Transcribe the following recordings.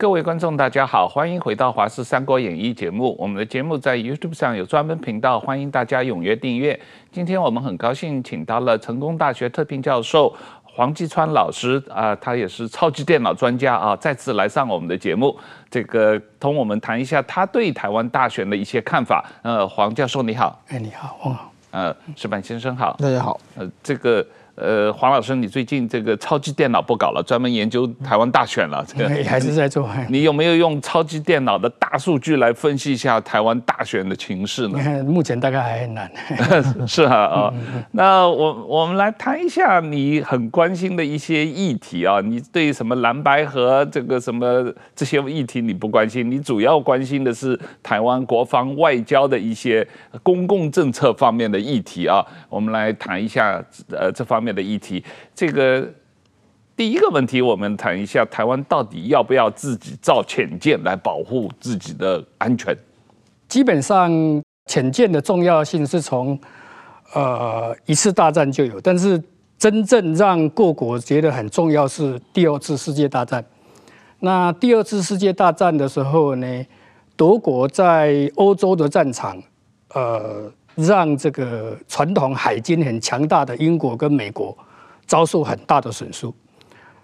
各位观众，大家好，欢迎回到《华视三国演义》节目。我们的节目在 YouTube 上有专门频道，欢迎大家踊跃订阅。今天我们很高兴请到了成功大学特聘教授黄继川老师啊、呃，他也是超级电脑专家啊，再次来上我们的节目，这个同我们谈一下他对台湾大选的一些看法。呃，黄教授你好，哎，你好，黄好，呃，石板先生好，大家好，呃，这个。呃，黄老师，你最近这个超级电脑不搞了，专门研究台湾大选了。这 个还是在做。你有没有用超级电脑的大数据来分析一下台湾大选的情势呢？目前大概还很难。是啊，啊、哦，那我我们来谈一下你很关心的一些议题啊。你对什么蓝白和这个什么这些议题你不关心，你主要关心的是台湾国防外交的一些公共政策方面的议题啊。我们来谈一下呃这方面的议题，这个第一个问题，我们谈一下台湾到底要不要自己造潜舰来保护自己的安全？基本上，潜舰的重要性是从呃一次大战就有，但是真正让各国觉得很重要是第二次世界大战。那第二次世界大战的时候呢，德国在欧洲的战场，呃。让这个传统海军很强大的英国跟美国遭受很大的损失，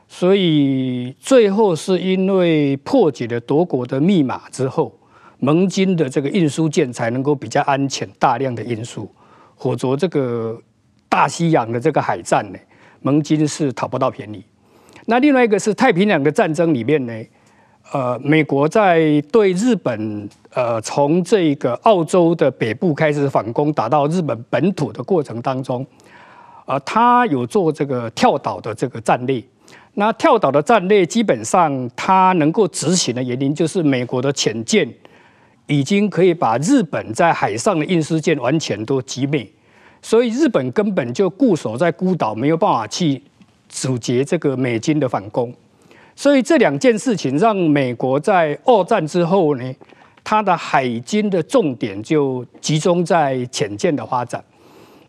所以最后是因为破解了德国的密码之后，盟军的这个运输舰才能够比较安全大量的运输，否则这个大西洋的这个海战呢，盟军是讨不到便宜。那另外一个是太平洋的战争里面呢。呃，美国在对日本，呃，从这个澳洲的北部开始反攻，打到日本本土的过程当中，呃，他有做这个跳岛的这个战略。那跳岛的战略基本上，他能够执行的原因就是美国的潜舰已经可以把日本在海上的运输舰完全都击灭，所以日本根本就固守在孤岛，没有办法去阻截这个美军的反攻。所以这两件事情让美国在二战之后呢，它的海军的重点就集中在潜舰的发展。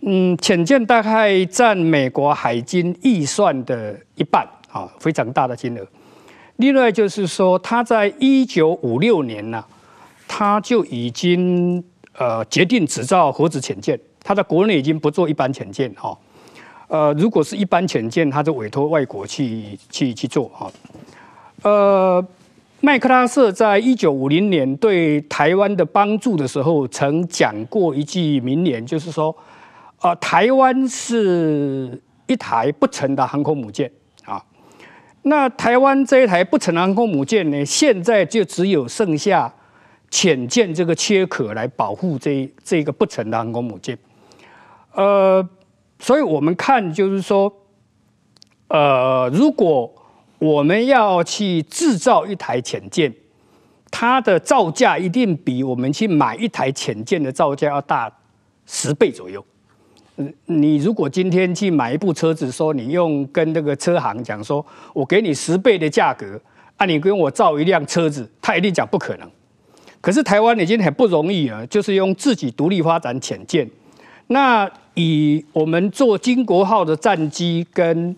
嗯，潜舰大概占美国海军预算的一半啊，非常大的金额。另外就是说，他在一九五六年呢，他就已经呃决定只造核子潜舰，他在国内已经不做一般潜舰哈。呃，如果是一般潜舰，他就委托外国去去去做哈。呃，麦克拉瑟在一九五零年对台湾的帮助的时候，曾讲过一句名言，就是说，啊、台湾是一台不成的航空母舰啊。那台湾这一台不成航空母舰呢，现在就只有剩下潜舰这个缺壳来保护这这个不成的航空母舰。呃。所以我们看，就是说，呃，如果我们要去制造一台潜舰，它的造价一定比我们去买一台潜舰的造价要大十倍左右。嗯，你如果今天去买一部车子，说你用跟那个车行讲说，我给你十倍的价格，啊，你跟我造一辆车子，他一定讲不可能。可是台湾已经很不容易了，就是用自己独立发展潜舰。那以我们做金国号的战机跟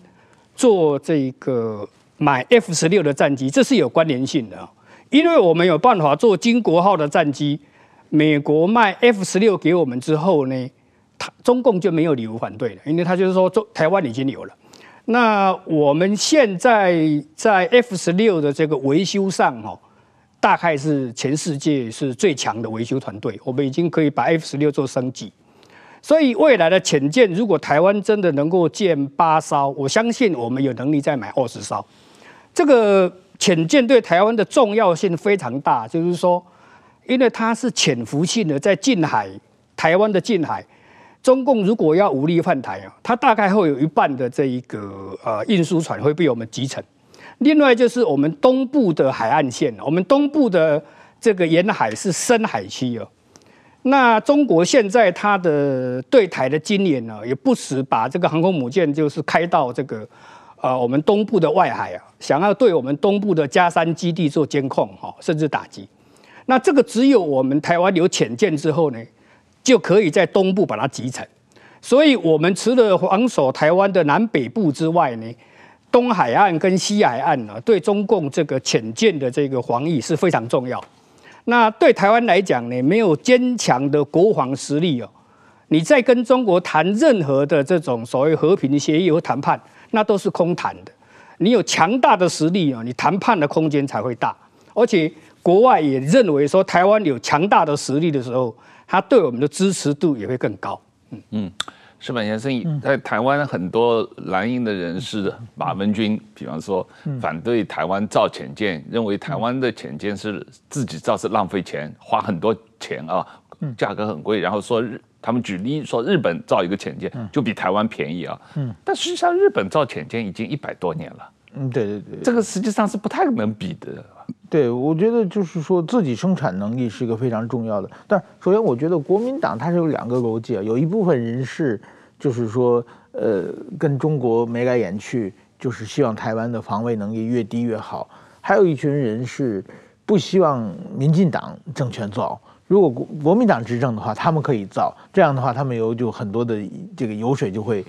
做这个买 F 十六的战机，这是有关联性的。因为我们有办法做金国号的战机，美国卖 F 十六给我们之后呢，他中共就没有理由反对了，因为他就是说，中台湾已经有了。那我们现在在 F 十六的这个维修上，哦，大概是全世界是最强的维修团队，我们已经可以把 F 十六做升级。所以未来的潜舰，如果台湾真的能够建八艘，我相信我们有能力再买二十艘。这个潜舰对台湾的重要性非常大，就是说，因为它是潜伏性的，在近海，台湾的近海，中共如果要武力犯台啊，它大概会有一半的这一个呃运输船会被我们击沉。另外就是我们东部的海岸线，我们东部的这个沿海是深海区哦。那中国现在它的对台的经验呢，也不时把这个航空母舰就是开到这个呃我们东部的外海啊，想要对我们东部的加山基地做监控哈，甚至打击。那这个只有我们台湾有潜舰之后呢，就可以在东部把它击沉。所以，我们除了防守台湾的南北部之外呢，东海岸跟西海岸呢，对中共这个潜舰的这个防御是非常重要。那对台湾来讲呢，没有坚强的国防实力哦，你在跟中国谈任何的这种所谓和平协议和谈判，那都是空谈的。你有强大的实力哦，你谈判的空间才会大。而且国外也认为说，台湾有强大的实力的时候，他对我们的支持度也会更高。嗯嗯。矢板先生，在台湾很多蓝营的人士，马文君，比方说反对台湾造潜舰，认为台湾的潜舰是自己造是浪费钱，花很多钱啊，价格很贵。然后说日，他们举例说日本造一个潜舰就比台湾便宜啊。但实际上日本造潜舰已经一百多年了。嗯，对对对，这个实际上是不太能比的。对，我觉得就是说自己生产能力是一个非常重要的。但首先，我觉得国民党它是有两个逻辑啊，有一部分人是。就是说，呃，跟中国眉来眼去，就是希望台湾的防卫能力越低越好。还有一群人是不希望民进党政权造，如果国国民党执政的话，他们可以造。这样的话，他们有就很多的这个油水就会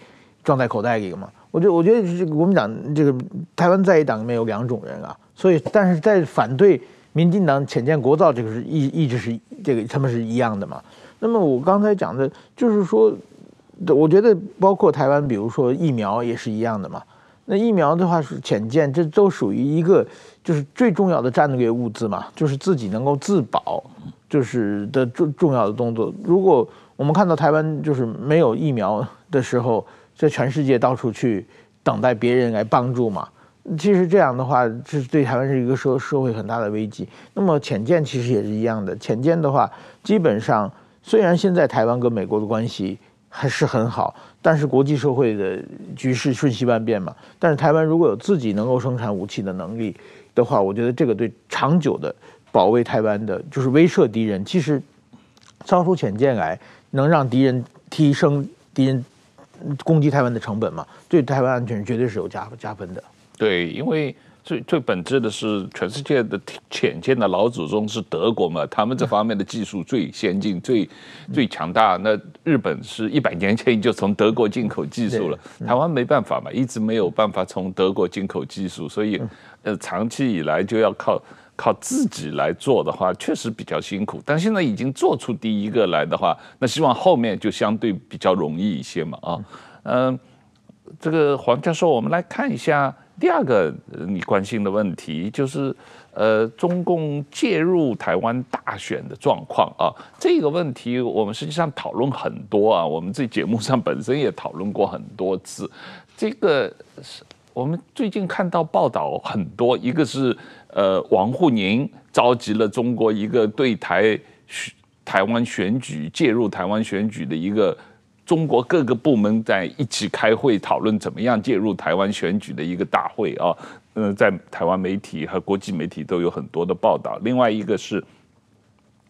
装在口袋里嘛。我觉，我觉得这个国民党这个台湾在野党里面有两种人啊，所以但是在反对民进党浅见国造这个是一一直是这个他们是一样的嘛。那么我刚才讲的就是说。我觉得包括台湾，比如说疫苗也是一样的嘛。那疫苗的话是浅见，这都属于一个就是最重要的战略物资嘛，就是自己能够自保，就是的重重要的动作。如果我们看到台湾就是没有疫苗的时候，在全世界到处去等待别人来帮助嘛，其实这样的话，这是对台湾是一个社社会很大的危机。那么潜舰其实也是一样的，潜舰的话，基本上虽然现在台湾跟美国的关系。还是很好，但是国际社会的局势瞬息万变嘛。但是台湾如果有自己能够生产武器的能力的话，我觉得这个对长久的保卫台湾的，就是威慑敌人，其实造出潜舰来，能让敌人提升敌人攻击台湾的成本嘛，对台湾安全绝对是有加加分的。对，因为。最最本质的是，全世界的浅见的老祖宗是德国嘛，他们这方面的技术最先进、最最强大。那日本是一百年前就从德国进口技术了，台湾没办法嘛，一直没有办法从德国进口技术，所以呃，长期以来就要靠靠自己来做的话，确实比较辛苦。但现在已经做出第一个来的话，那希望后面就相对比较容易一些嘛啊，嗯、这个黄教授，我们来看一下。第二个你关心的问题就是，呃，中共介入台湾大选的状况啊，这个问题我们实际上讨论很多啊，我们这节目上本身也讨论过很多次。这个是我们最近看到报道很多，一个是呃王沪宁召集了中国一个对台台湾选举介入台湾选举的一个。中国各个部门在一起开会讨论怎么样介入台湾选举的一个大会啊，嗯，在台湾媒体和国际媒体都有很多的报道。另外一个是，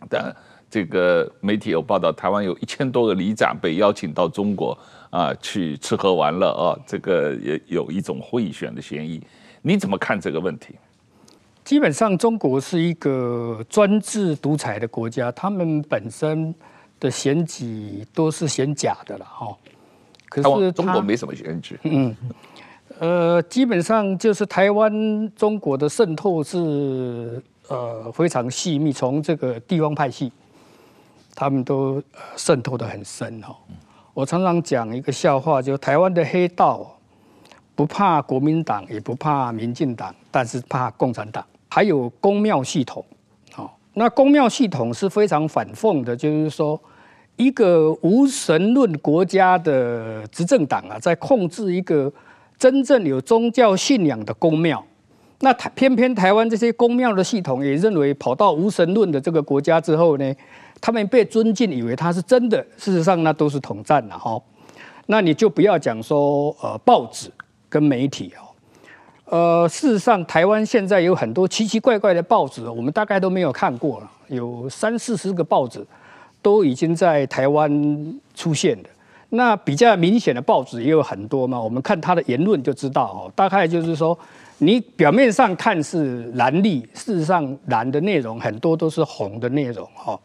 但这个媒体有报道，台湾有一千多个里长被邀请到中国啊去吃喝玩乐啊，这个也有一种贿选的嫌疑。你怎么看这个问题？基本上，中国是一个专制独裁的国家，他们本身。的选举都是选假的了哈，可是中国没什么选举。嗯，呃，基本上就是台湾中国的渗透是呃非常细密，从这个地方派系，他们都渗透的很深哈。我常常讲一个笑话，就台湾的黑道不怕国民党，也不怕民进党，但是怕共产党，还有公庙系统。好，那公庙系统是非常反讽的，就是说。一个无神论国家的执政党啊，在控制一个真正有宗教信仰的公庙，那台偏偏台湾这些公庙的系统也认为跑到无神论的这个国家之后呢，他们被尊敬，以为他是真的，事实上那都是统战了哈。那你就不要讲说呃报纸跟媒体哦，呃事实上台湾现在有很多奇奇怪怪的报纸，我们大概都没有看过了，有三四十个报纸。都已经在台湾出现了，那比较明显的报纸也有很多嘛。我们看他的言论就知道哦，大概就是说，你表面上看是蓝绿，事实上蓝的内容很多都是红的内容哈。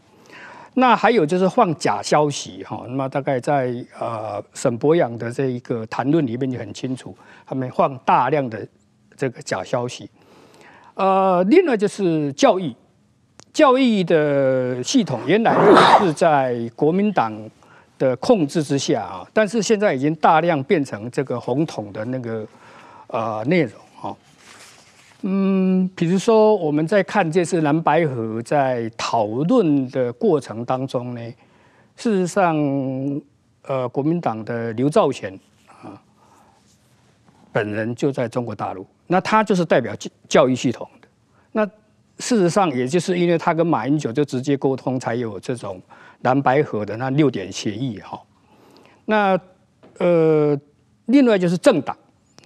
那还有就是放假消息哈，那么大概在呃沈博阳的这一个谈论里面就很清楚，他们放大量的这个假消息。呃，另外就是教育，教育的系统原来是在国民党的控制之下啊，但是现在已经大量变成这个红统的那个呃内容。嗯，比如说我们在看这次蓝白合在讨论的过程当中呢，事实上，呃，国民党的刘兆玄啊，本人就在中国大陆，那他就是代表教教育系统的。那事实上，也就是因为他跟马英九就直接沟通，才有这种蓝白合的那六点协议哈。那呃，另外就是政党。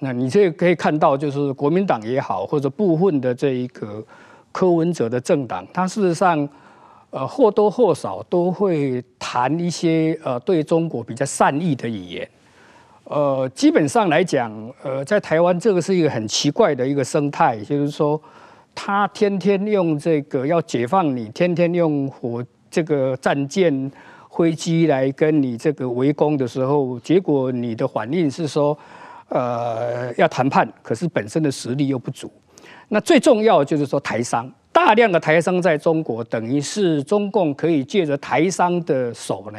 那你这可以看到，就是国民党也好，或者部分的这一个柯文哲的政党，他事实上，呃，或多或少都会谈一些呃对中国比较善意的语言。呃，基本上来讲，呃，在台湾这个是一个很奇怪的一个生态，就是说，他天天用这个要解放你，天天用火这个战舰、飞机来跟你这个围攻的时候，结果你的反应是说。呃，要谈判，可是本身的实力又不足。那最重要就是说，台商大量的台商在中国，等于是中共可以借着台商的手呢，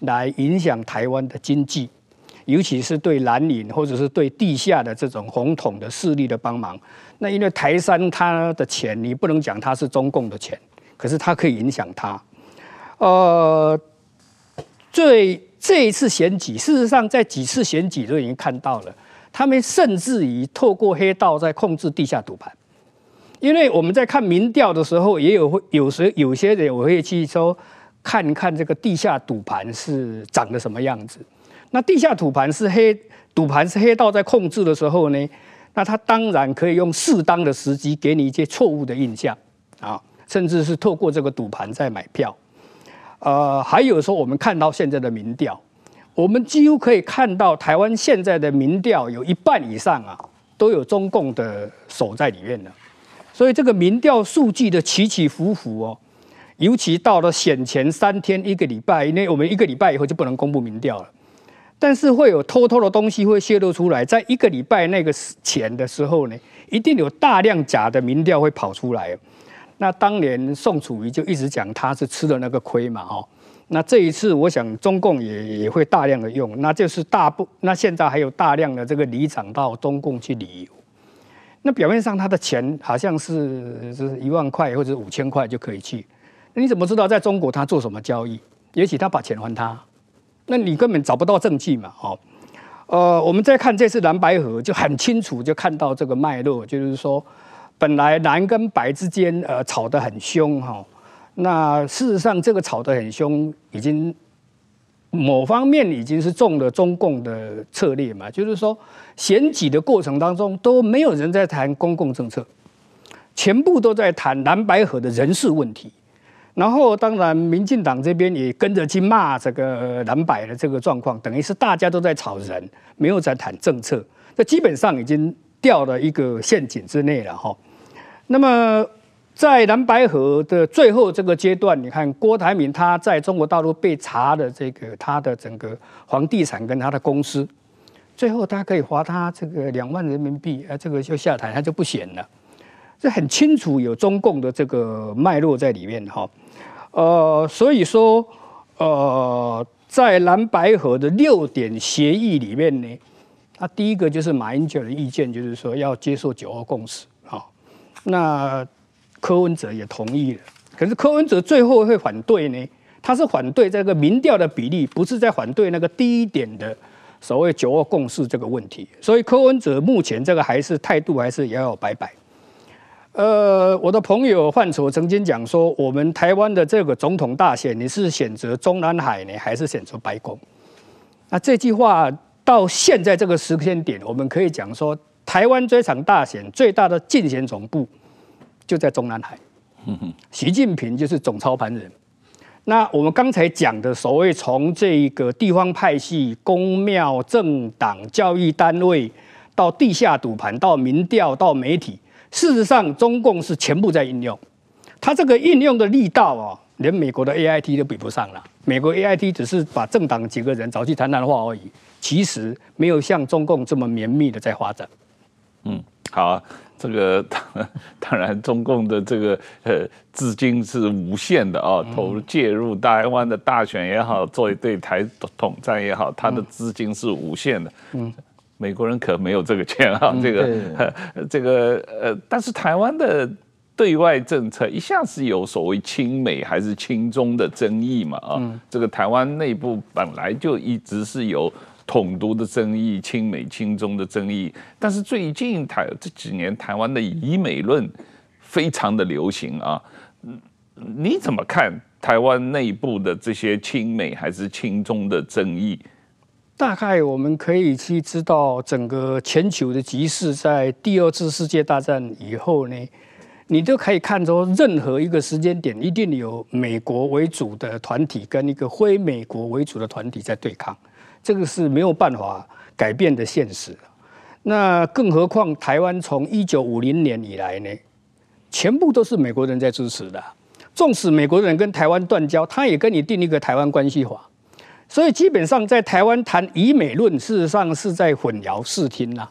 来影响台湾的经济，尤其是对蓝营或者是对地下的这种红统的势力的帮忙。那因为台商他的钱，你不能讲他是中共的钱，可是他可以影响他。呃，最这一次选举，事实上在几次选举都已经看到了。他们甚至于透过黑道在控制地下赌盘，因为我们在看民调的时候，也有会有时有些人我会去说看看这个地下赌盘是长得什么样子。那地下赌盘是黑赌盘是黑道在控制的时候呢，那他当然可以用适当的时机给你一些错误的印象啊，甚至是透过这个赌盘在买票。呃，还有说我们看到现在的民调。我们几乎可以看到，台湾现在的民调有一半以上啊，都有中共的手在里面的。所以这个民调数据的起起伏伏哦，尤其到了选前三天一个礼拜，因为我们一个礼拜以后就不能公布民调了，但是会有偷偷的东西会泄露出来，在一个礼拜那个前的时候呢，一定有大量假的民调会跑出来。那当年宋楚瑜就一直讲他是吃了那个亏嘛，哦。那这一次，我想中共也也会大量的用，那就是大部，那现在还有大量的这个里长到中共去旅游，那表面上他的钱好像是是一万块或者五千块就可以去，那你怎么知道在中国他做什么交易？也许他把钱还他，那你根本找不到证据嘛，哦，呃，我们再看这次蓝白河就很清楚，就看到这个脉络，就是说本来蓝跟白之间呃吵得很凶哈。那事实上，这个吵得很凶，已经某方面已经是中了中共的策略嘛。就是说，选举的过程当中都没有人在谈公共政策，全部都在谈蓝白合的人事问题。然后，当然，民进党这边也跟着去骂这个蓝白的这个状况，等于是大家都在吵人，没有在谈政策。这基本上已经掉了一个陷阱之内了哈。那么。在蓝白河的最后这个阶段，你看郭台铭他在中国大陆被查的这个他的整个房地产跟他的公司，最后他可以罚他这个两万人民币，啊，这个就下台，他就不选了。这很清楚有中共的这个脉络在里面哈。呃，所以说，呃，在蓝白河的六点协议里面呢，他第一个就是马英九的意见，就是说要接受九二共识啊，那。柯文哲也同意了，可是柯文哲最后会反对呢？他是反对这个民调的比例，不是在反对那个低一点的所谓九二共识这个问题。所以柯文哲目前这个还是态度还是摇摇摆摆。呃，我的朋友范楚曾经讲说，我们台湾的这个总统大选，你是选择中南海呢，还是选择白宫？那这句话到现在这个时间点，我们可以讲说，台湾这场大选最大的竞选总部。就在中南海，习近平就是总操盘人。那我们刚才讲的所谓从这个地方派系、公庙、政党、教育单位，到地下赌盘，到民调，到媒体，事实上中共是全部在应用。他这个应用的力道啊，连美国的 AIT 都比不上了。美国 AIT 只是把政党几个人找去谈谈话而已，其实没有像中共这么绵密的在发展。嗯，好啊，这个当然中共的这个呃资金是无限的啊，投入介入台湾的大选也好，作为对台统战也好，它的资金是无限的。嗯，美国人可没有这个钱啊，这个 这个呃，但是台湾的。对外政策一向是有所谓亲美还是亲中的争议嘛？啊、嗯，这个台湾内部本来就一直是有统独的争议、亲美亲中的争议。但是最近台这几年台湾的以美论非常的流行啊。你怎么看台湾内部的这些亲美还是亲中的争议？大概我们可以去知道，整个全球的局势在第二次世界大战以后呢，你都可以看出，任何一个时间点，一定有美国为主的团体跟一个非美国为主的团体在对抗，这个是没有办法改变的现实。那更何况台湾从一九五零年以来呢，全部都是美国人在支持的。纵使美国人跟台湾断交，他也跟你订一个台湾关系法。所以基本上在台湾谈以美论，事实上是在混淆视听呐。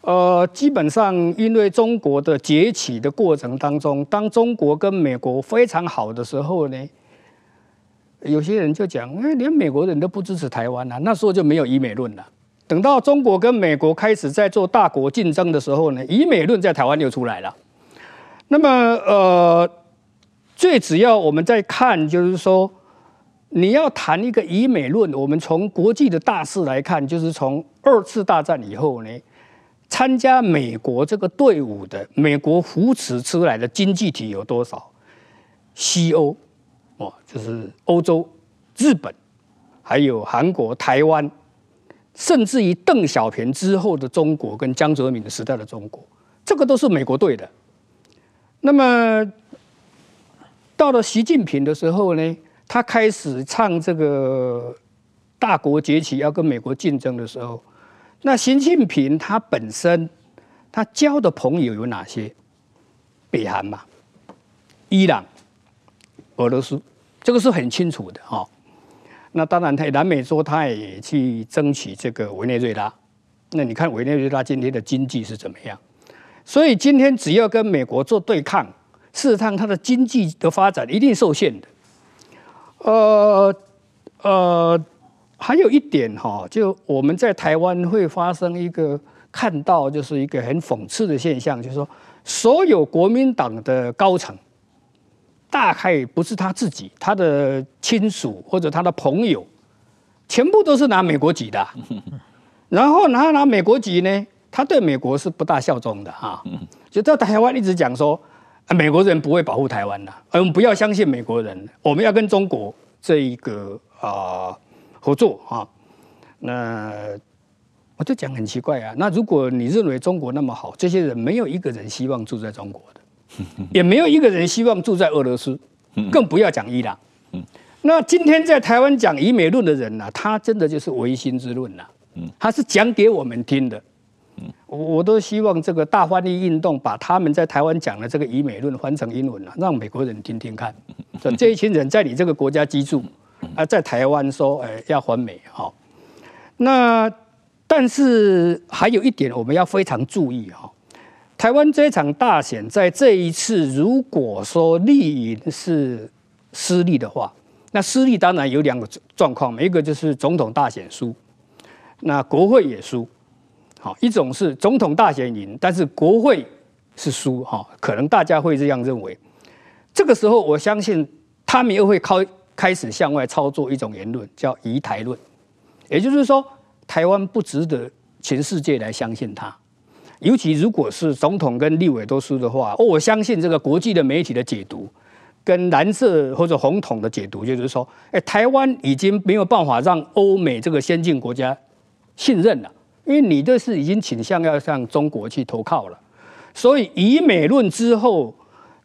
呃，基本上因为中国的崛起的过程当中，当中国跟美国非常好的时候呢，有些人就讲，哎，连美国人都不支持台湾啊，那时候就没有以美论了。等到中国跟美国开始在做大国竞争的时候呢，以美论在台湾又出来了。那么，呃，最主要我们在看，就是说，你要谈一个以美论，我们从国际的大势来看，就是从二次大战以后呢。参加美国这个队伍的美国扶持出来的经济体有多少？西欧，哦，就是欧洲、日本，还有韩国、台湾，甚至于邓小平之后的中国跟江泽民的时代的中国，这个都是美国队的。那么到了习近平的时候呢，他开始唱这个大国崛起，要跟美国竞争的时候。那习近平他本身，他交的朋友有哪些？北韩嘛，伊朗、俄罗斯，这个是很清楚的哈。那当然，他南美洲他也去争取这个委内瑞拉。那你看委内瑞拉今天的经济是怎么样？所以今天只要跟美国做对抗，事实上它的经济的发展一定受限的。呃呃。还有一点哈，就我们在台湾会发生一个看到，就是一个很讽刺的现象，就是说，所有国民党的高层，大概不是他自己，他的亲属或者他的朋友，全部都是拿美国籍的。然后拿拿美国籍呢，他对美国是不大效忠的哈。就在台湾一直讲说，美国人不会保护台湾的，我们不要相信美国人，我们要跟中国这一个啊。合作啊，那我就讲很奇怪啊。那如果你认为中国那么好，这些人没有一个人希望住在中国，也没有一个人希望住在俄罗斯，更不要讲伊朗。那今天在台湾讲以美论的人呢、啊，他真的就是唯心之论呐、啊。他是讲给我们听的。我我都希望这个大翻译运动把他们在台湾讲的这个以美论翻成英文了、啊，让美国人听听看。这一群人在你这个国家居住。啊，在台湾说，哎，要还美哈。那但是还有一点，我们要非常注意哈。台湾这场大选，在这一次，如果说绿营是失利的话，那失利当然有两个状况，一个就是总统大选输，那国会也输。好，一种是总统大选赢，但是国会是输哈，可能大家会这样认为。这个时候，我相信他们又会靠。开始向外操作一种言论，叫“疑台论”，也就是说，台湾不值得全世界来相信它。尤其如果是总统跟立委都输的话，哦，我相信这个国际的媒体的解读，跟蓝色或者红统的解读，就是说，哎，台湾已经没有办法让欧美这个先进国家信任了，因为你这是已经倾向要向中国去投靠了。所以，以美论之后，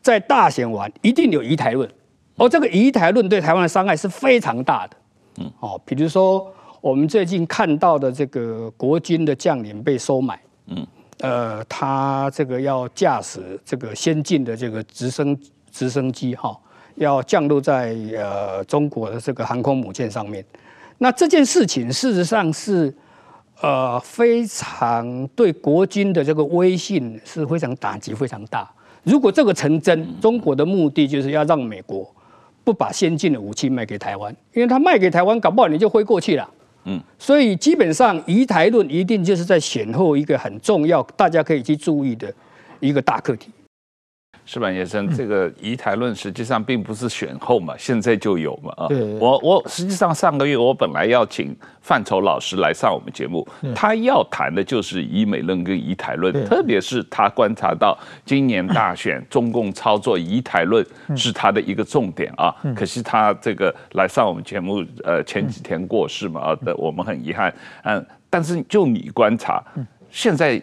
在大选完一定有疑台论。哦，这个疑台论对台湾的伤害是非常大的。嗯，哦，比如说我们最近看到的这个国军的将领被收买，嗯，呃，他这个要驾驶这个先进的这个直升直升机哈，要降落在呃中国的这个航空母舰上面。那这件事情事实上是呃非常对国军的这个威信是非常打击非常大。如果这个成真，中国的目的就是要让美国不把先进的武器卖给台湾，因为他卖给台湾，搞不好你就飞过去了。嗯，所以基本上移台论一定就是在选后一个很重要，大家可以去注意的一个大课题。矢板先生，这个宜台论实际上并不是选后嘛，现在就有嘛啊。对，对，我我实际上上个月我本来要请范畴老师来上我们节目，他要谈的就是疑美论跟宜台论，特别是他观察到今年大选中共操作宜台论是他的一个重点啊。可惜他这个来上我们节目，呃，前几天过世嘛啊，的我们很遗憾。嗯，但是就你观察，现在。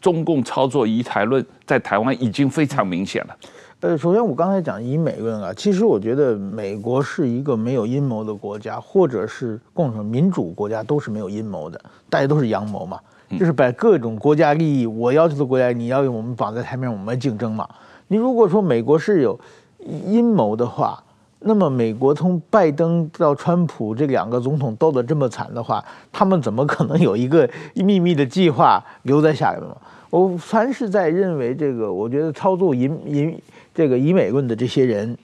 中共操作宜台论在台湾已经非常明显了。呃，首先我刚才讲以美论啊，其实我觉得美国是一个没有阴谋的国家，或者是共产民主国家都是没有阴谋的，大家都是阳谋嘛，就是把各种国家利益，我要求的国家，你要用我们绑在台面，我们竞争嘛。你如果说美国是有阴谋的话，那么美国从拜登到川普这两个总统斗得这么惨的话，他们怎么可能有一个秘密的计划留在下面嘛？我凡是在认为这个，我觉得操作以以这个以美论的这些人，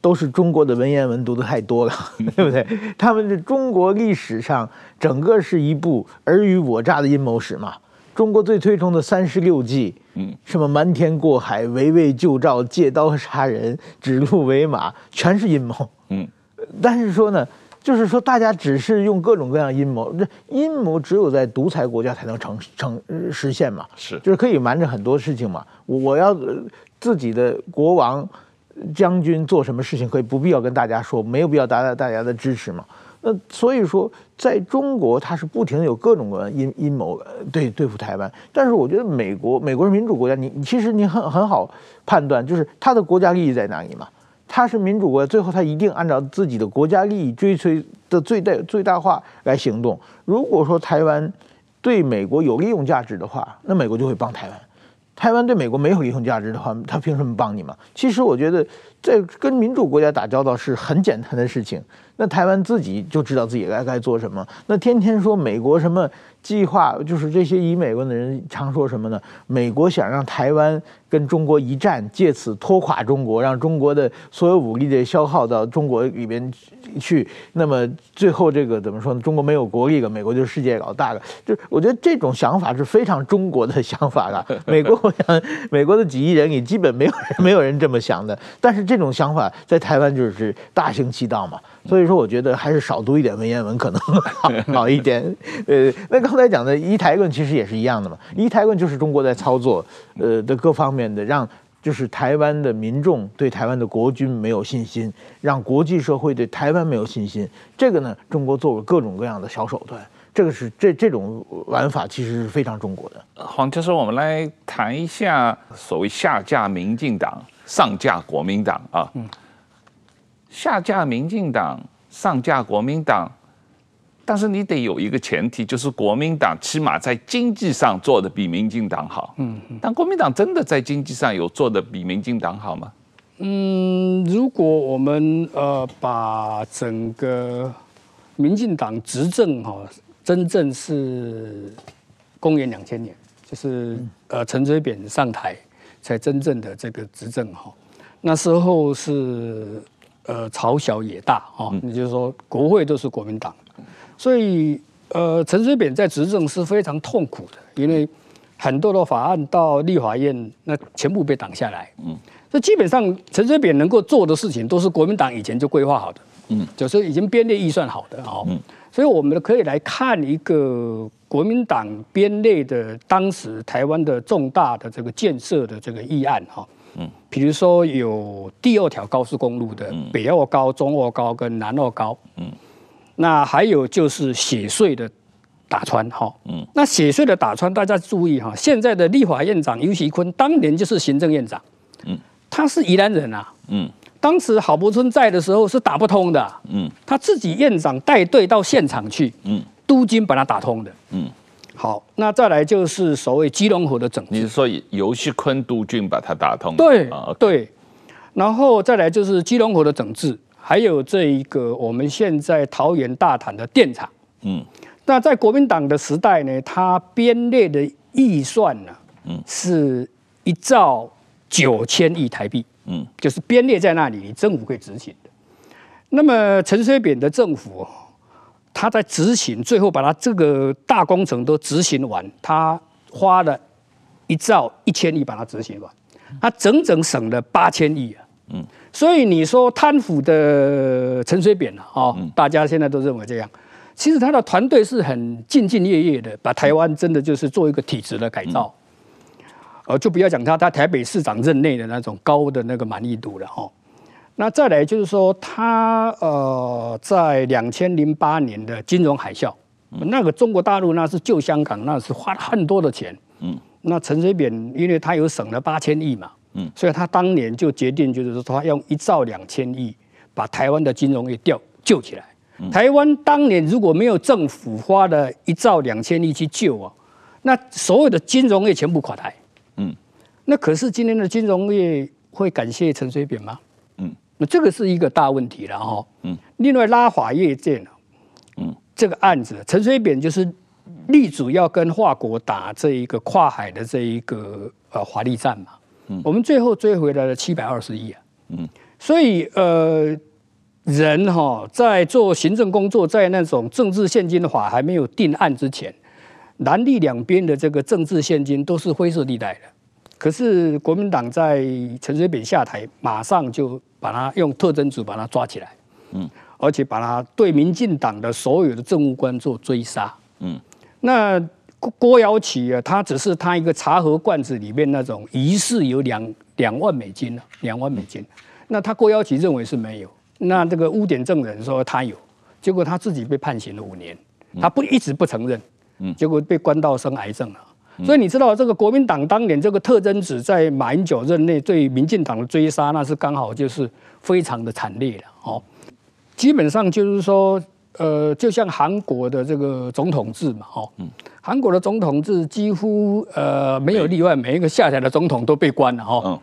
都是中国的文言文读的太多了，对不对？他们的中国历史上整个是一部尔虞我诈的阴谋史嘛。中国最推崇的三十六计，嗯，什么瞒天过海、围魏救赵、借刀杀人、指鹿为马，全是阴谋，嗯。但是说呢。就是说，大家只是用各种各样阴谋，这阴谋只有在独裁国家才能成成实现嘛？是，就是可以瞒着很多事情嘛。我要自己的国王、将军做什么事情，可以不必要跟大家说，没有必要达到大家的支持嘛。那所以说，在中国，它是不停的有各种各样阴阴谋对对付台湾。但是我觉得美国，美国是民主国家，你其实你很很好判断，就是它的国家利益在哪里嘛。他是民主国家，最后他一定按照自己的国家利益追随的最大最大化来行动。如果说台湾对美国有利用价值的话，那美国就会帮台湾；台湾对美国没有利用价值的话，他凭什么帮你嘛？其实我觉得，在跟民主国家打交道是很简单的事情。那台湾自己就知道自己该该做什么。那天天说美国什么计划，就是这些以美国的人常说什么呢？美国想让台湾跟中国一战，借此拖垮中国，让中国的所有武力的消耗到中国里边去。那么最后这个怎么说呢？中国没有国力了，美国就是世界老大了。就我觉得这种想法是非常中国的想法了。美国，我想美国的几亿人里基本没有人没有人这么想的。但是这种想法在台湾就是大行其道嘛。所以说，我觉得还是少读一点文言文可能好好一点。呃，那刚才讲的一台论其实也是一样的嘛。一台论就是中国在操作，呃的各方面的，让就是台湾的民众对台湾的国军没有信心，让国际社会对台湾没有信心。这个呢，中国做了各种各样的小手段。这个是这这种玩法其实是非常中国的。黄教授，我们来谈一下所谓下架民进党，上架国民党啊。嗯下架民进党，上架国民党，但是你得有一个前提，就是国民党起码在经济上做的比民进党好。嗯，但国民党真的在经济上有做的比民进党好吗？嗯，如果我们呃把整个民进党执政哈，真正是公元两千年，就是呃陈水扁上台才真正的这个执政哈，那时候是。呃，朝小野大哈，也就是说，国会都是国民党，所以呃，陈水扁在执政是非常痛苦的，因为很多的法案到立法院，那全部被挡下来。嗯，所以基本上陈水扁能够做的事情，都是国民党以前就规划好的，嗯，就是已经编列预算好的哦。嗯，所以我们可以来看一个国民党编列的当时台湾的重大的这个建设的这个议案哈。嗯，比如说有第二条高速公路的北澳高、中澳高跟南澳高，嗯，那还有就是血税的打穿哈，嗯，那血税的打穿，大家注意哈，现在的立法院长尤其坤当年就是行政院长，嗯，他是宜兰人啊，嗯，当时郝柏村在的时候是打不通的，嗯，他自己院长带队到现场去，嗯，督军把他打通的，嗯。好，那再来就是所谓基隆河的整治。你是说游锡堃督军把它打通？对啊，对。然后再来就是基隆河的整治，还有这一个我们现在桃园大潭的电厂。嗯，那在国民党的时代呢，它编列的预算呢，嗯，是一兆九千亿台币。嗯，就是编列在那里，你政府可以执行的。那么陈水扁的政府，他在执行，最后把他这个大工程都执行完，他花了一兆一千亿把它执行完，他整整省了八千亿啊。嗯，所以你说贪腐的陈水扁啊，哦，大家现在都认为这样。其实他的团队是很兢兢业业的，把台湾真的就是做一个体制的改造。呃，就不要讲他他台北市长任内的那种高的那个满意度了哈。那再来就是说，他呃，在两千零八年的金融海啸，那个中国大陆那是救香港，那是花了很多的钱。嗯。那陈水扁因为他有省了八千亿嘛，嗯，所以他当年就决定就是说，他用一兆两千亿把台湾的金融业调救起来。台湾当年如果没有政府花了一兆两千亿去救啊，那所有的金融业全部垮台。嗯，那可是今天的金融业会感谢陈水扁吗？嗯，那这个是一个大问题了哈。嗯，另外拉法业建，嗯，这个案子陈水扁就是力主要跟华国打这一个跨海的这一个呃华丽战嘛。嗯，我们最后追回来了七百二十亿啊。嗯，所以呃。人哈在做行政工作，在那种政治献金法还没有定案之前，蓝绿两边的这个政治献金都是灰色地带的。可是国民党在陈水扁下台，马上就把他用特侦组把他抓起来，嗯，而且把他对民进党的所有的政务官做追杀，嗯，那郭姚启啊，他只是他一个茶盒罐子里面那种疑似有两两万美金，两万美金，那他郭姚启认为是没有。那这个污点证人说他有，结果他自己被判刑了五年，他不一直不承认，结果被关到生癌症了。所以你知道这个国民党当年这个特侦组在马英九任内对民进党的追杀，那是刚好就是非常的惨烈了哦。基本上就是说，呃，就像韩国的这个总统制嘛，哦，韩国的总统制几乎呃没有例外，每一个下台的总统都被关了哦。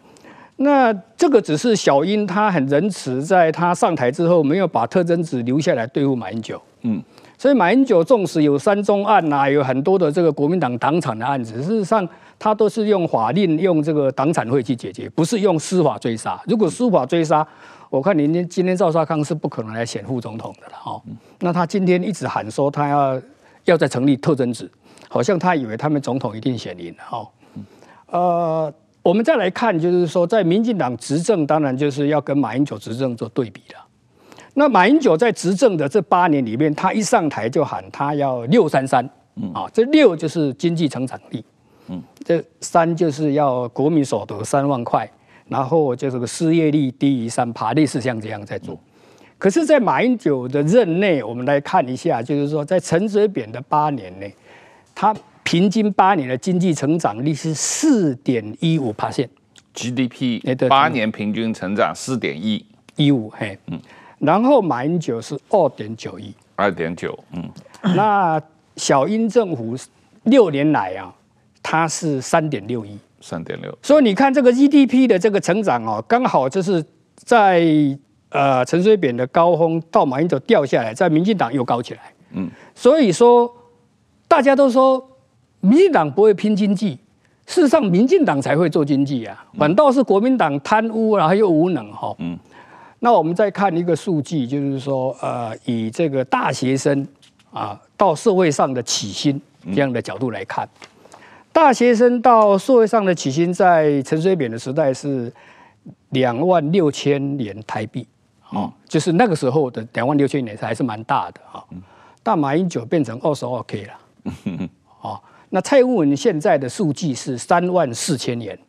那这个只是小英，他很仁慈，在他上台之后没有把特侦组留下来对付马英九。嗯，所以马英九纵使有三中案呐，有很多的这个国民党党产的案子，事实上他都是用法令、用这个党产会去解决，不是用司法追杀。如果司法追杀，我看您今今天赵少康是不可能来选副总统的了哈。那他今天一直喊说他要要再成立特侦组，好像他以为他们总统一定选赢了哈。呃。我们再来看，就是说，在民进党执政，当然就是要跟马英九执政做对比了。那马英九在执政的这八年里面，他一上台就喊他要六三三，啊，这六就是经济成长力，嗯，这三就是要国民所得三万块，然后就是个失业率低于三趴，类似像这样在做。可是，在马英九的任内，我们来看一下，就是说，在陈水扁的八年内，他。平均八年的经济成长率是四点一五 percent，GDP 八年平均成长四点一。一五嘿，嗯，然后马英九是二点九一，二点九，嗯，那小英政府六年来啊，它是三点六一，三点六，所以你看这个 GDP 的这个成长哦，刚好就是在呃陈水扁的高峰到马英九掉下来，在民进党又高起来，嗯，所以说大家都说。民进党不会拼经济，事实上，民进党才会做经济啊，反倒是国民党贪污然后又无能哈。嗯，那我们再看一个数据，就是说，呃，以这个大学生啊到社会上的起薪这样的角度来看，大学生到社会上的起薪，在陈水扁的时代是两万六千元台币，哦，就是那个时候的两万六千元还是蛮大的啊。但马英九变成二十二 K 了，哦。那蔡英文现在的数据是三万四千元，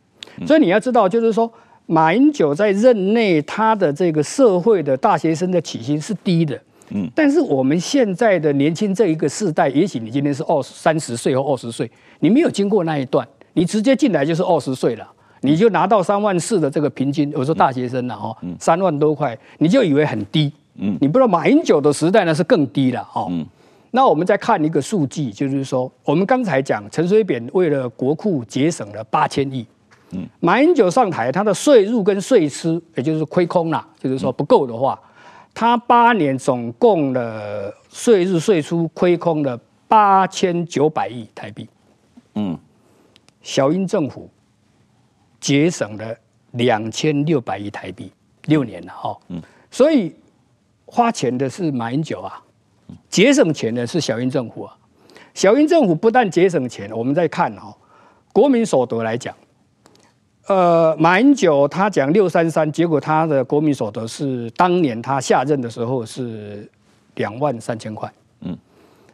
所以你要知道，就是说马英九在任内，他的这个社会的大学生的起薪是低的，嗯，但是我们现在的年轻这一个世代，也许你今天是二三十岁或二十岁，你没有经过那一段，你直接进来就是二十岁了，你就拿到三万四的这个平均，我说大学生了哈，三万多块，你就以为很低，嗯，你不知道马英九的时代呢是更低了哈，嗯。那我们再看一个数据，就是说，我们刚才讲陈水扁为了国库节省了八千亿，嗯，马英九上台，他的税入跟税吃，也就是亏空了，就是说不够的话，他八年总共的税入税出亏空了八千九百亿台币。嗯，小英政府节省了两千六百亿台币，六年了哈。嗯，所以花钱的是马英九啊，节省钱的是小英政府啊。小英政府不但节省钱，我们再看哈，国民所得来讲。呃，马英九他讲六三三，结果他的国民所得是当年他下任的时候是两万三千块。嗯，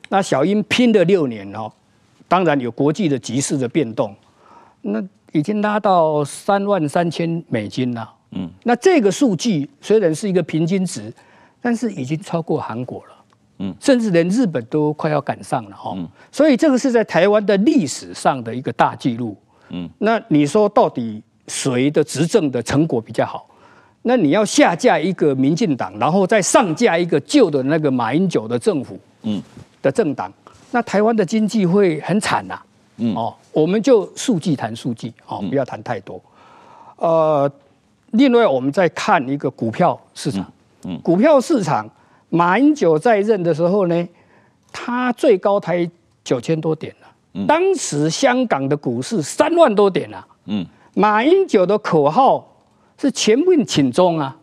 那小英拼了六年哦，当然有国际的局势的变动，那已经拉到三万三千美金了。嗯，那这个数据虽然是一个平均值，但是已经超过韩国了。嗯，甚至连日本都快要赶上了哈。嗯，所以这个是在台湾的历史上的一个大记录。嗯，那你说到底谁的执政的成果比较好？那你要下架一个民进党，然后再上架一个旧的那个马英九的政府，嗯，的政党，那台湾的经济会很惨呐。嗯，哦，我们就数据谈数据，哦，不要谈太多。呃，另外我们再看一个股票市场，嗯，股票市场，马英九在任的时候呢，他最高才九千多点。当时香港的股市三万多点啊，嗯，马英九的口号是全面请中啊，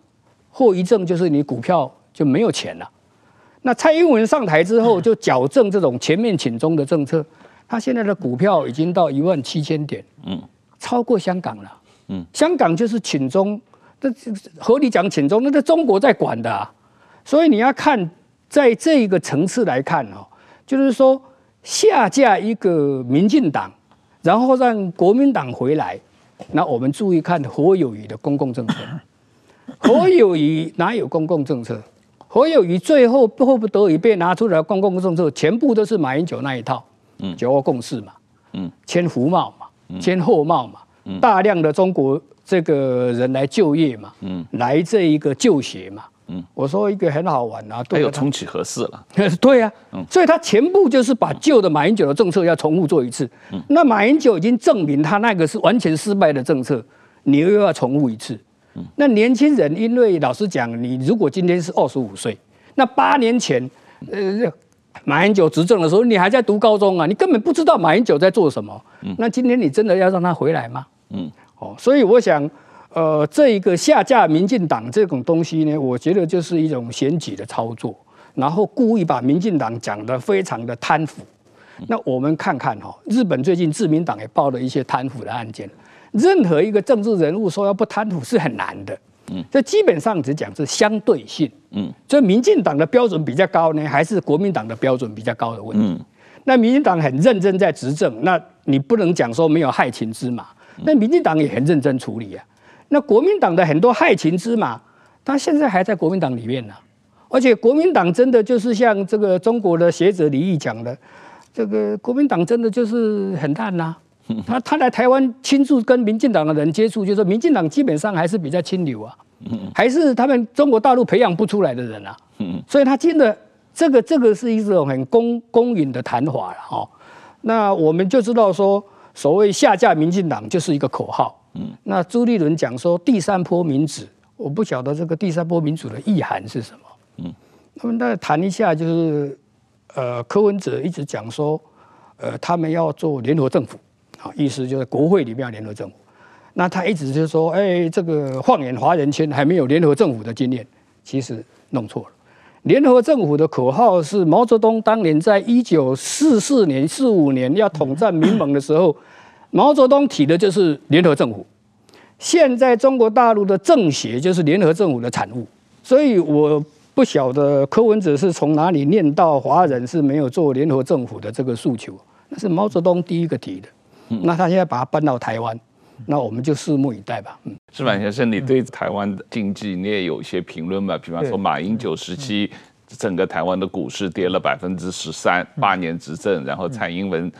后遗症就是你股票就没有钱了。那蔡英文上台之后就矫正这种前面请中的政策，他现在的股票已经到一万七千点，嗯，超过香港了，嗯，香港就是请中，这合理讲请中，那是中国在管的，啊，所以你要看在这一个层次来看哦，就是说。下架一个民进党，然后让国民党回来，那我们注意看侯友宜的公共政策。侯友宜哪有公共政策？侯友宜最后迫不得已被拿出来公共政策，全部都是马英九那一套。嗯，九二共识嘛，嗯，签服贸嘛，签货贸嘛，大量的中国这个人来就业嘛，嗯，来这一个就学嘛。嗯，我说一个很好玩啊，还有重启核四了，对呀，嗯，所以他全部就是把旧的马英九的政策要重复做一次。嗯，那马英九已经证明他那个是完全失败的政策，你又要重复一次。嗯，那年轻人，因为老实讲，你如果今天是二十五岁，那八年前，呃，马英九执政的时候，你还在读高中啊，你根本不知道马英九在做什么。嗯，那今天你真的要让他回来吗？嗯，哦，所以我想。呃，这一个下架民进党这种东西呢，我觉得就是一种选举的操作，然后故意把民进党讲得非常的贪腐。那我们看看哈，日本最近自民党也报了一些贪腐的案件。任何一个政治人物说要不贪腐是很难的。嗯，这基本上只讲是相对性。嗯，这民进党的标准比较高呢，还是国民党的标准比较高的问题？嗯，那民进党很认真在执政，那你不能讲说没有害群之马。那民进党也很认真处理啊。那国民党的很多害群之马，他现在还在国民党里面呢，而且国民党真的就是像这个中国的学者李毅讲的，这个国民党真的就是很烂呐。他他来台湾亲自跟民进党的人接触，就是说民进党基本上还是比较清流啊，还是他们中国大陆培养不出来的人啊。所以他真的这个这个是一种很公公允的谈话了哈。那我们就知道说，所谓下架民进党就是一个口号。嗯，那朱立伦讲说第三波民主，我不晓得这个第三波民主的意涵是什么。嗯，那么再谈一下，就是呃，柯文哲一直讲说，呃，他们要做联合政府，啊，意思就是国会里面要联合政府。那他一直就是说，哎，这个放眼华人圈还没有联合政府的经验，其实弄错了。联合政府的口号是毛泽东当年在一九四四年、四五年要统战民盟的时候。毛泽东提的就是联合政府，现在中国大陆的政协就是联合政府的产物，所以我不晓得柯文哲是从哪里念到华人是没有做联合政府的这个诉求，那是毛泽东第一个提的，那他现在把它搬到台湾，那我们就拭目以待吧。嗯，矢板先生，你对台湾的经济你也有一些评论吧？比方说马英九时期，整个台湾的股市跌了百分之十三，八年执政，然后蔡英文。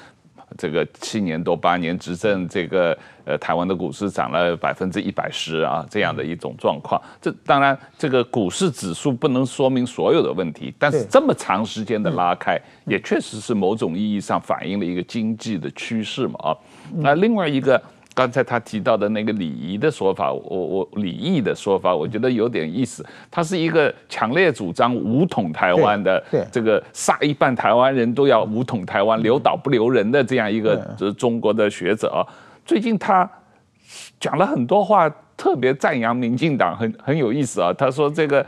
这个七年多八年执政，这个呃台湾的股市涨了百分之一百十啊，这样的一种状况。这当然，这个股市指数不能说明所有的问题，但是这么长时间的拉开，也确实是某种意义上反映了一个经济的趋势嘛啊。那另外一个刚才他提到的那个礼仪的说法，我我李毅的说法，我觉得有点意思。他是一个强烈主张武统台湾的，对，这个杀一半台湾人都要武统台湾，留岛不留人的这样一个就是中国的学者啊。最近他讲了很多话，特别赞扬民进党，很很有意思啊。他说这个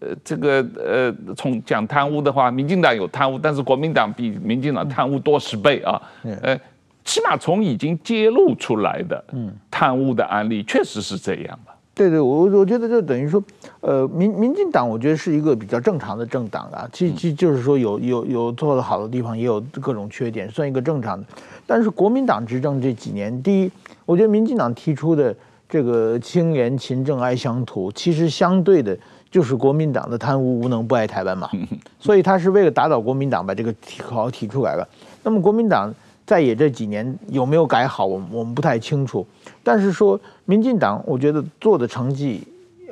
呃这个呃，从讲贪污的话，民进党有贪污，但是国民党比民进党贪污多十倍啊，呃。起码从已经揭露出来的贪污的案例，确实是这样吧？对对，我我觉得就等于说，呃，民民进党我觉得是一个比较正常的政党啊，其其就是说有有有做的好的地方，也有各种缺点，算一个正常的。但是国民党执政这几年，第一，我觉得民进党提出的这个清廉勤政爱乡土，其实相对的就是国民党的贪污无能不爱台湾嘛，所以他是为了打倒国民党把这个口号提出来了。那么国民党。在野这几年有没有改好，我们我们不太清楚。但是说民进党，我觉得做的成绩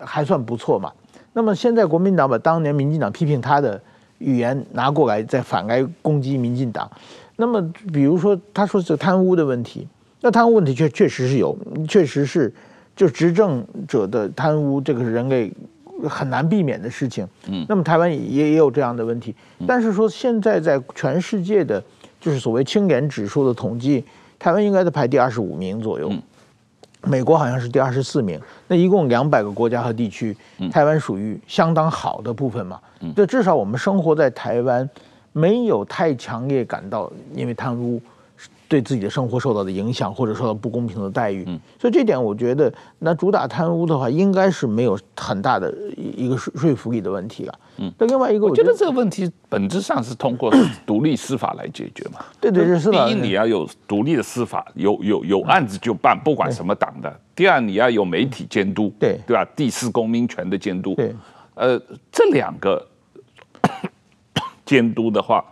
还算不错嘛。那么现在国民党把当年民进党批评他的语言拿过来，再反来攻击民进党。那么比如说他说是贪污的问题，那贪污问题确确实是有，确实是就执政者的贪污，这个是人类很难避免的事情。嗯。那么台湾也也有这样的问题，但是说现在在全世界的。就是所谓清廉指数的统计，台湾应该在排第二十五名左右，美国好像是第二十四名。那一共两百个国家和地区，台湾属于相当好的部分嘛。这至少我们生活在台湾，没有太强烈感到因为贪污。对自己的生活受到的影响，或者受到不公平的待遇，嗯所以这点我觉得，那主打贪污的话，应该是没有很大的一个说说服力的问题了。嗯，那另外一个，我觉得这个问题本质上是通过 独立司法来解决嘛。对对，是第一，你要有独立的司法，有有有案子就办，不管什么党的。第二，你要有媒体监督，对对吧？第四，公民权的监督。对，呃，这两个 监督的话，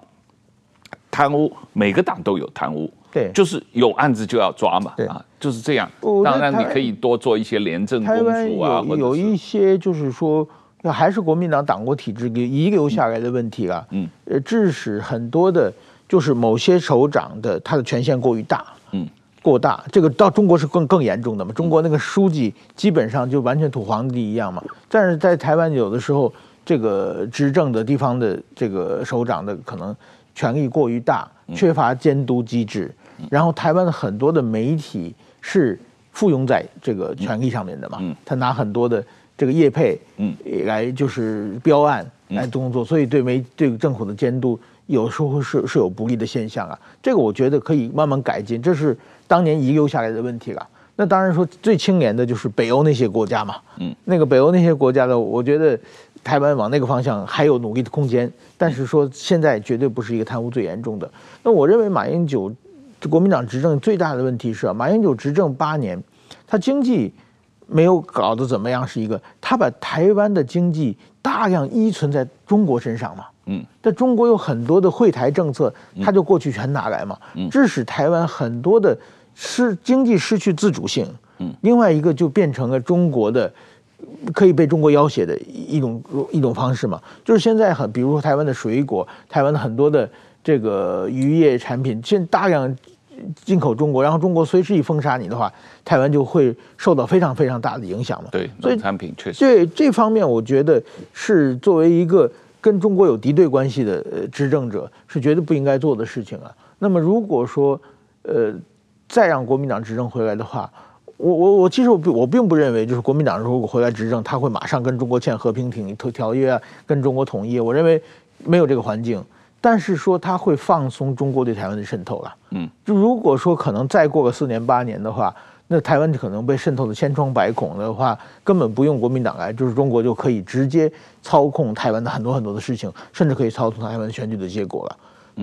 贪污每个党都有贪污。对，就是有案子就要抓嘛，对啊，就是这样。当然，你可以多做一些廉政工作啊，有有一些就是说，还是国民党党国体制给遗留下来的问题啊。嗯，呃，致使很多的，就是某些首长的他的权限过于大，嗯，过大。这个到中国是更更严重的嘛？中国那个书记基本上就完全土皇帝一样嘛。但是在台湾有的时候，这个执政的地方的这个首长的可能权力过于大，缺乏监督机制。然后台湾的很多的媒体是附庸在这个权力上面的嘛，他拿很多的这个业配，嗯，来就是标案来工作，所以对媒对政府的监督有时候是是有不利的现象啊。这个我觉得可以慢慢改进，这是当年遗留下来的问题了。那当然说最清廉的就是北欧那些国家嘛，嗯，那个北欧那些国家的，我觉得台湾往那个方向还有努力的空间，但是说现在绝对不是一个贪污最严重的。那我认为马英九。国民党执政最大的问题是啊，马英九执政八年，他经济没有搞得怎么样，是一个他把台湾的经济大量依存在中国身上嘛，嗯，但中国有很多的惠台政策，他就过去全拿来嘛，致使台湾很多的失经济失去自主性，嗯，另外一个就变成了中国的可以被中国要挟的一种一种方式嘛，就是现在很比如说台湾的水果，台湾的很多的这个渔业产品，现大量。进口中国，然后中国随时一封杀你的话，台湾就会受到非常非常大的影响嘛。对，农产品确实。对这方面，我觉得是作为一个跟中国有敌对关系的执政者，是绝对不应该做的事情啊。那么如果说，呃，再让国民党执政回来的话，我我我其实我我并不认为，就是国民党如果回来执政，他会马上跟中国签和平条条约啊，跟中国统一。我认为没有这个环境。但是说他会放松中国对台湾的渗透了，嗯，就如果说可能再过个四年八年的话，那台湾可能被渗透的千疮百孔的话，根本不用国民党来，就是中国就可以直接操控台湾的很多很多的事情，甚至可以操控台湾选举的结果了。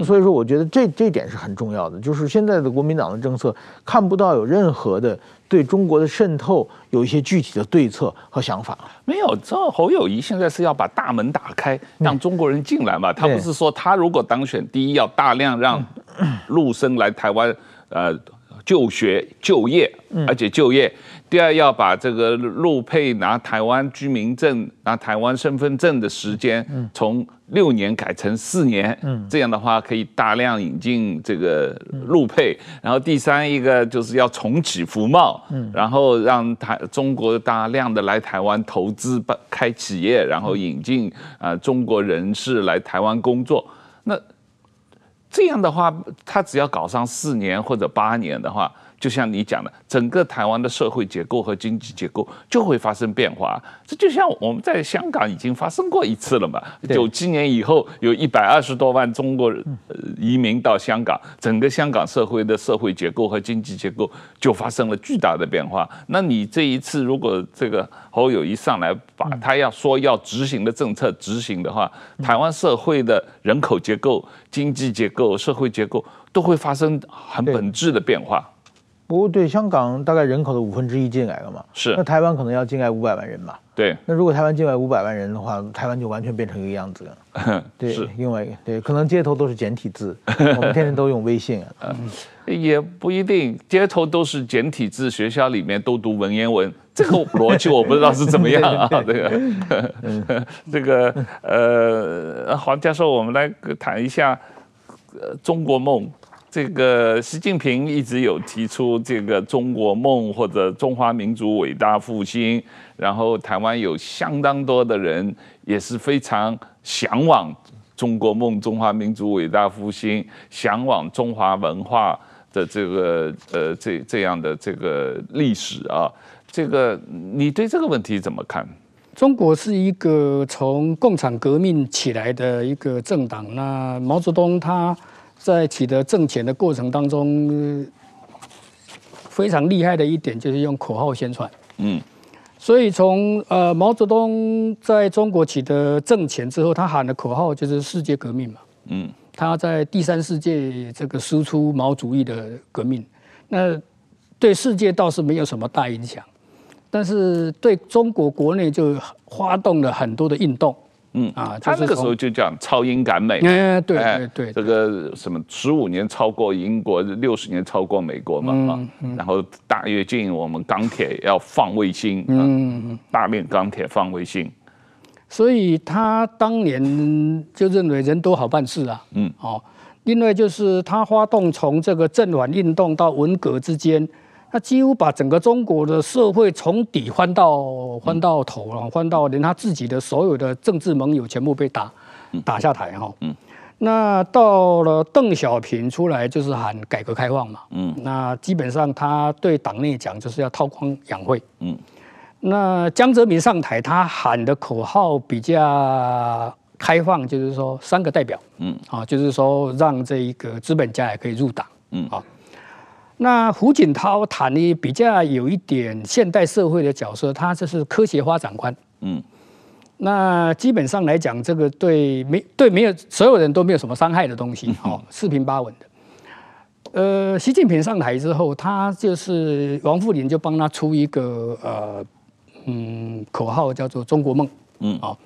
所以说，我觉得这这点是很重要的，就是现在的国民党的政策看不到有任何的对中国的渗透有一些具体的对策和想法。没有，这侯友谊现在是要把大门打开，让中国人进来嘛。他不是说他如果当选，第一要大量让陆生来台湾，呃。就学就业，而且就业。第二，要把这个陆配拿台湾居民证、拿台湾身份证的时间从六年改成四年，这样的话可以大量引进这个陆配。然后第三一个就是要重启服贸，然后让台中国大量的来台湾投资、开企业，然后引进啊中国人士来台湾工作。这样的话，他只要搞上四年或者八年的话。就像你讲的，整个台湾的社会结构和经济结构就会发生变化。这就像我们在香港已经发生过一次了嘛。九七年以后，有一百二十多万中国人移民到香港，整个香港社会的社会结构和经济结构就发生了巨大的变化。那你这一次如果这个侯友宜上来把他要说要执行的政策执行的话，台湾社会的人口结构、经济结构、社会结构都会发生很本质的变化。不过，对香港大概人口的五分之一进来了嘛，是。那台湾可能要进来五百万人嘛，对。那如果台湾进来五百万人的话，台湾就完全变成一个样子了。对，是因为对，可能街头都是简体字，我们天天都用微信啊。嗯，也不一定，街头都是简体字，学校里面都读文言文，这个逻辑我不知道是怎么样啊。这个，这个，呃，黄教授，我们来谈一下，呃，中国梦。这个习近平一直有提出这个中国梦或者中华民族伟大复兴，然后台湾有相当多的人也是非常向往中国梦、中华民族伟大复兴，向往中华文化的这个呃这这样的这个历史啊。这个你对这个问题怎么看？中国是一个从共产革命起来的一个政党，那毛泽东他。在取得政权的过程当中，非常厉害的一点就是用口号宣传。嗯，所以从呃毛泽东在中国取得政权之后，他喊的口号就是世界革命嘛。嗯，他在第三世界这个输出毛主义的革命，那对世界倒是没有什么大影响，但是对中国国内就发动了很多的运动。嗯啊，他那个时候就讲超英赶美，哎，对对对，这个什么十五年超过英国，六十年超过美国嘛啊，然后大跃进，我们钢铁要放卫星，嗯，大炼钢铁放卫星，所以他当年就认为人多好办事啊，嗯，哦，另外就是他发动从这个镇反运动到文革之间。他几乎把整个中国的社会从底翻到翻到头了，翻到连他自己的所有的政治盟友全部被打打下台哈。嗯。那到了邓小平出来就是喊改革开放嘛。嗯。那基本上他对党内讲就是要韬光养晦。嗯。那江泽民上台，他喊的口号比较开放，就是说三个代表。嗯。啊，就是说让这一个资本家也可以入党。嗯。啊。那胡锦涛谈的比较有一点现代社会的角色，他这是科学发展观。嗯，那基本上来讲，这个对没对没有所有人都没有什么伤害的东西，好四平八稳的。呃，习近平上台之后，他就是王沪宁就帮他出一个呃嗯口号，叫做“中国梦”。嗯，哦，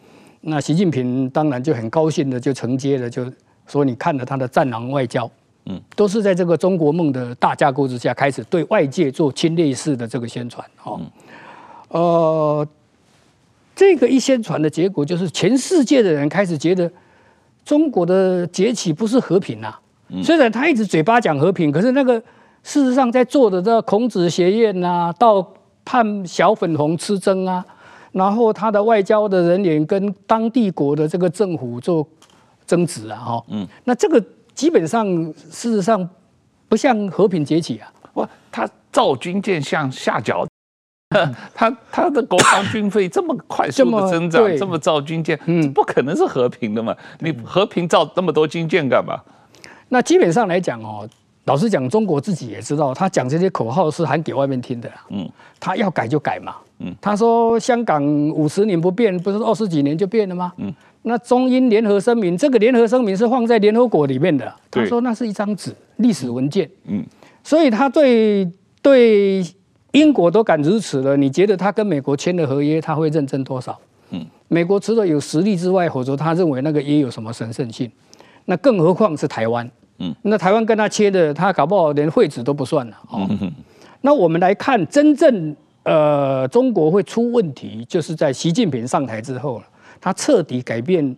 那习近平当然就很高兴的就承接了，就说你看了他的战狼外交。嗯，都是在这个中国梦的大架构之下，开始对外界做侵略式的这个宣传。哦，呃，这个一宣传的结果，就是全世界的人开始觉得中国的崛起不是和平呐。虽然他一直嘴巴讲和平，可是那个事实上在做的这个孔子学院呐，到判小粉红吃蒸啊，然后他的外交的人员跟当地国的这个政府做争执啊，哈，嗯，那这个。基本上，事实上不像和平崛起啊！哇，他造军舰像下脚，他他的国防军费这么快速的增长，这么，这么造军舰，嗯，不可能是和平的嘛？你和平造那么多军舰干嘛？那基本上来讲哦，老实讲，中国自己也知道，他讲这些口号是喊给外面听的。嗯，他要改就改嘛。嗯，他说香港五十年不变，不是二十几年就变了吗？嗯。那中英联合声明，这个联合声明是放在联合国里面的。他说那是一张纸，历史文件。嗯，所以他对对英国都敢如此了，你觉得他跟美国签的合约他会认真多少？嗯，美国除了有实力之外，否则他认为那个也有什么神圣性？那更何况是台湾？嗯，那台湾跟他签的，他搞不好连废纸都不算了哦。嗯、那我们来看，真正呃中国会出问题，就是在习近平上台之后了，他彻底改变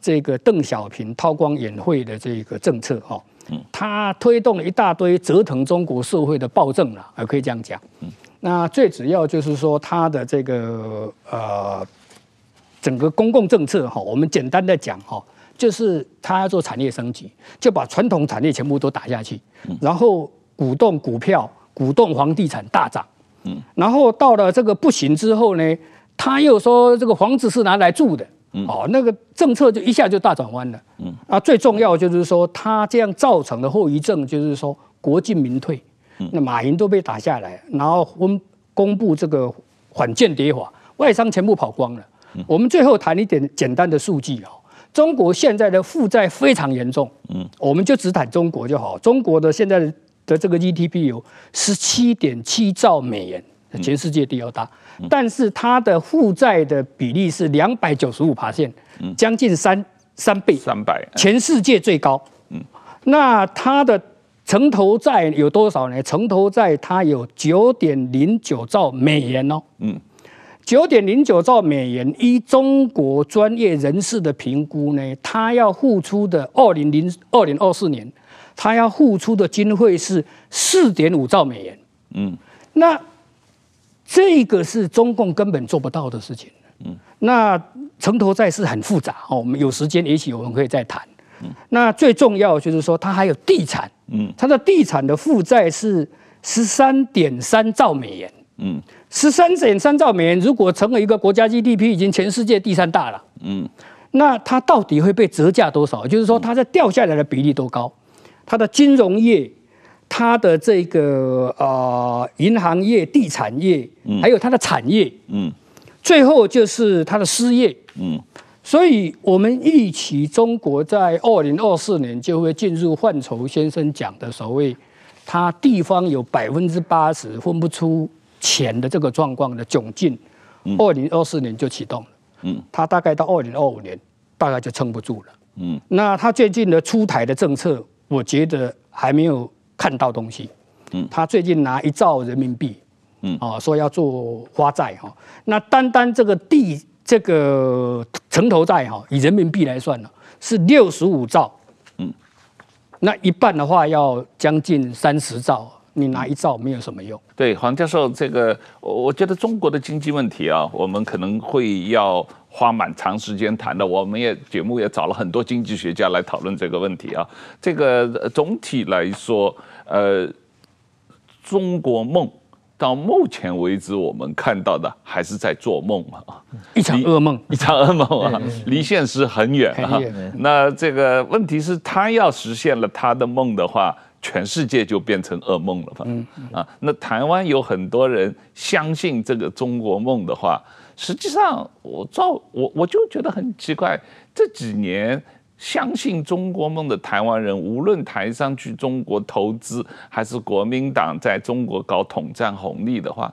这个邓小平韬光养晦的这个政策哈。嗯，他推动了一大堆折腾中国社会的暴政了，还可以这样讲。嗯，那最主要就是说他的这个呃。整个公共政策哈，我们简单的讲哈，就是他要做产业升级，就把传统产业全部都打下去，然后鼓动股票、鼓动房地产大涨，嗯，然后到了这个不行之后呢，他又说这个房子是拿来住的，哦，那个政策就一下就大转弯了，嗯，啊，最重要就是说他这样造成的后遗症就是说国进民退，那马云都被打下来，然后公公布这个反间谍法，外商全部跑光了。我们最后谈一点简单的数据哦，中国现在的负债非常严重，嗯，我们就只谈中国就好。中国的现在的这个 GDP 有十七点七兆美元，全世界第二大，但是它的负债的比例是两百九十五%，将近三三倍，三百，全世界最高。嗯，那它的城投债有多少呢？城投债它有九点零九兆美元哦，嗯。九点零九兆美元，依中国专业人士的评估呢，它要付出的二零零二零二四年，它要付出的经费是四点五兆美元。嗯，那这个是中共根本做不到的事情。嗯，那城投债是很复杂哦，我们有时间也许我们可以再谈。嗯，那最重要就是说，它还有地产。嗯，它的地产的负债是十三点三兆美元。嗯。十三点三兆美元，如果成为一个国家 GDP，已经全世界第三大了。嗯，那它到底会被折价多少？就是说，它在掉下来的比例多高？它的金融业、它的这个呃银行业、地产业，还有它的产业，嗯，最后就是它的失业，嗯，所以我们预期中国在二零二四年就会进入范畴先生讲的所谓，它地方有百分之八十分不出。钱的这个状况的窘境，二零二四年就启动了，嗯，它大概到二零二五年大概就撑不住了，嗯，那他最近的出台的政策，我觉得还没有看到东西，嗯，他最近拿一兆人民币，嗯，啊，说要做花债哈，那单单这个地这个城投债哈，以人民币来算呢，是六十五兆，嗯，那一半的话要将近三十兆。你拿一兆没有什么用。对，黄教授，这个我觉得中国的经济问题啊，我们可能会要花蛮长时间谈的。我们也节目也找了很多经济学家来讨论这个问题啊。这个总体来说，呃，中国梦到目前为止我们看到的还是在做梦啊，一场噩梦，一场噩梦啊，离现实很远啊。那这个问题是，他要实现了他的梦的话。全世界就变成噩梦了吧？啊，那台湾有很多人相信这个中国梦的话，实际上我照我我就觉得很奇怪，这几年相信中国梦的台湾人，无论台商去中国投资，还是国民党在中国搞统战红利的话，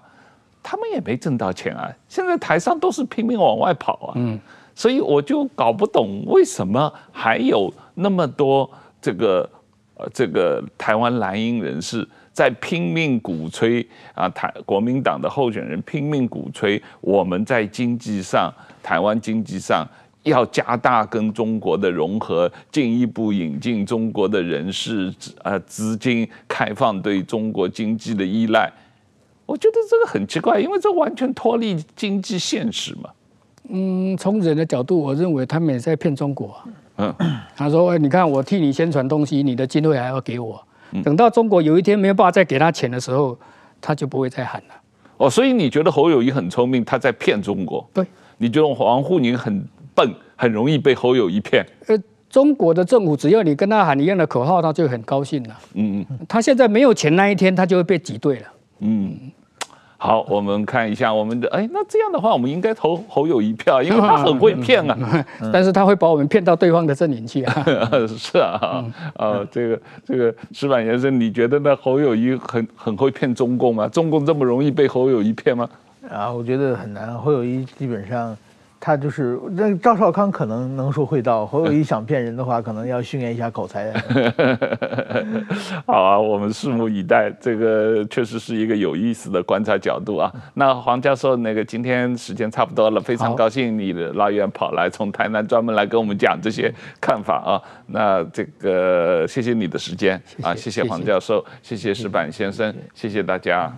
他们也没挣到钱啊。现在台商都是拼命往外跑啊。嗯，所以我就搞不懂为什么还有那么多这个。呃，这个台湾蓝营人士在拼命鼓吹啊，台国民党的候选人拼命鼓吹，我们在经济上，台湾经济上要加大跟中国的融合，进一步引进中国的人士，呃，资金开放对中国经济的依赖。我觉得这个很奇怪，因为这完全脱离经济现实嘛。嗯，从人的角度，我认为他们也在骗中国。嗯，他说：“哎，你看我替你宣传东西，你的经费还要给我。等到中国有一天没有办法再给他钱的时候，他就不会再喊了。哦，所以你觉得侯友谊很聪明，他在骗中国？对，你觉得王沪宁很笨，很容易被侯友宜骗？呃，中国的政府只要你跟他喊一样的口号，他就很高兴了。嗯嗯，他现在没有钱那一天，他就会被挤兑了。嗯。”好，我们看一下我们的哎，那这样的话，我们应该投侯友宜票，因为他很会 骗啊。但是他会把我们骗到对方的阵营去啊。是啊，啊、呃，这个这个石板先生，你觉得那侯友宜很很会骗中共吗？中共这么容易被侯友宜骗吗？啊，我觉得很难。侯友宜基本上他就是那赵少康可能能说会道，侯友谊想骗人的话，可能要训练一下口才。好啊，我们拭目以待，这个确实是一个有意思的观察角度啊。那黄教授，那个今天时间差不多了，非常高兴你的拉远跑来从台南专门来跟我们讲这些看法啊。那这个谢谢你的时间啊，谢谢黄教授，谢谢石板先生，谢谢大家。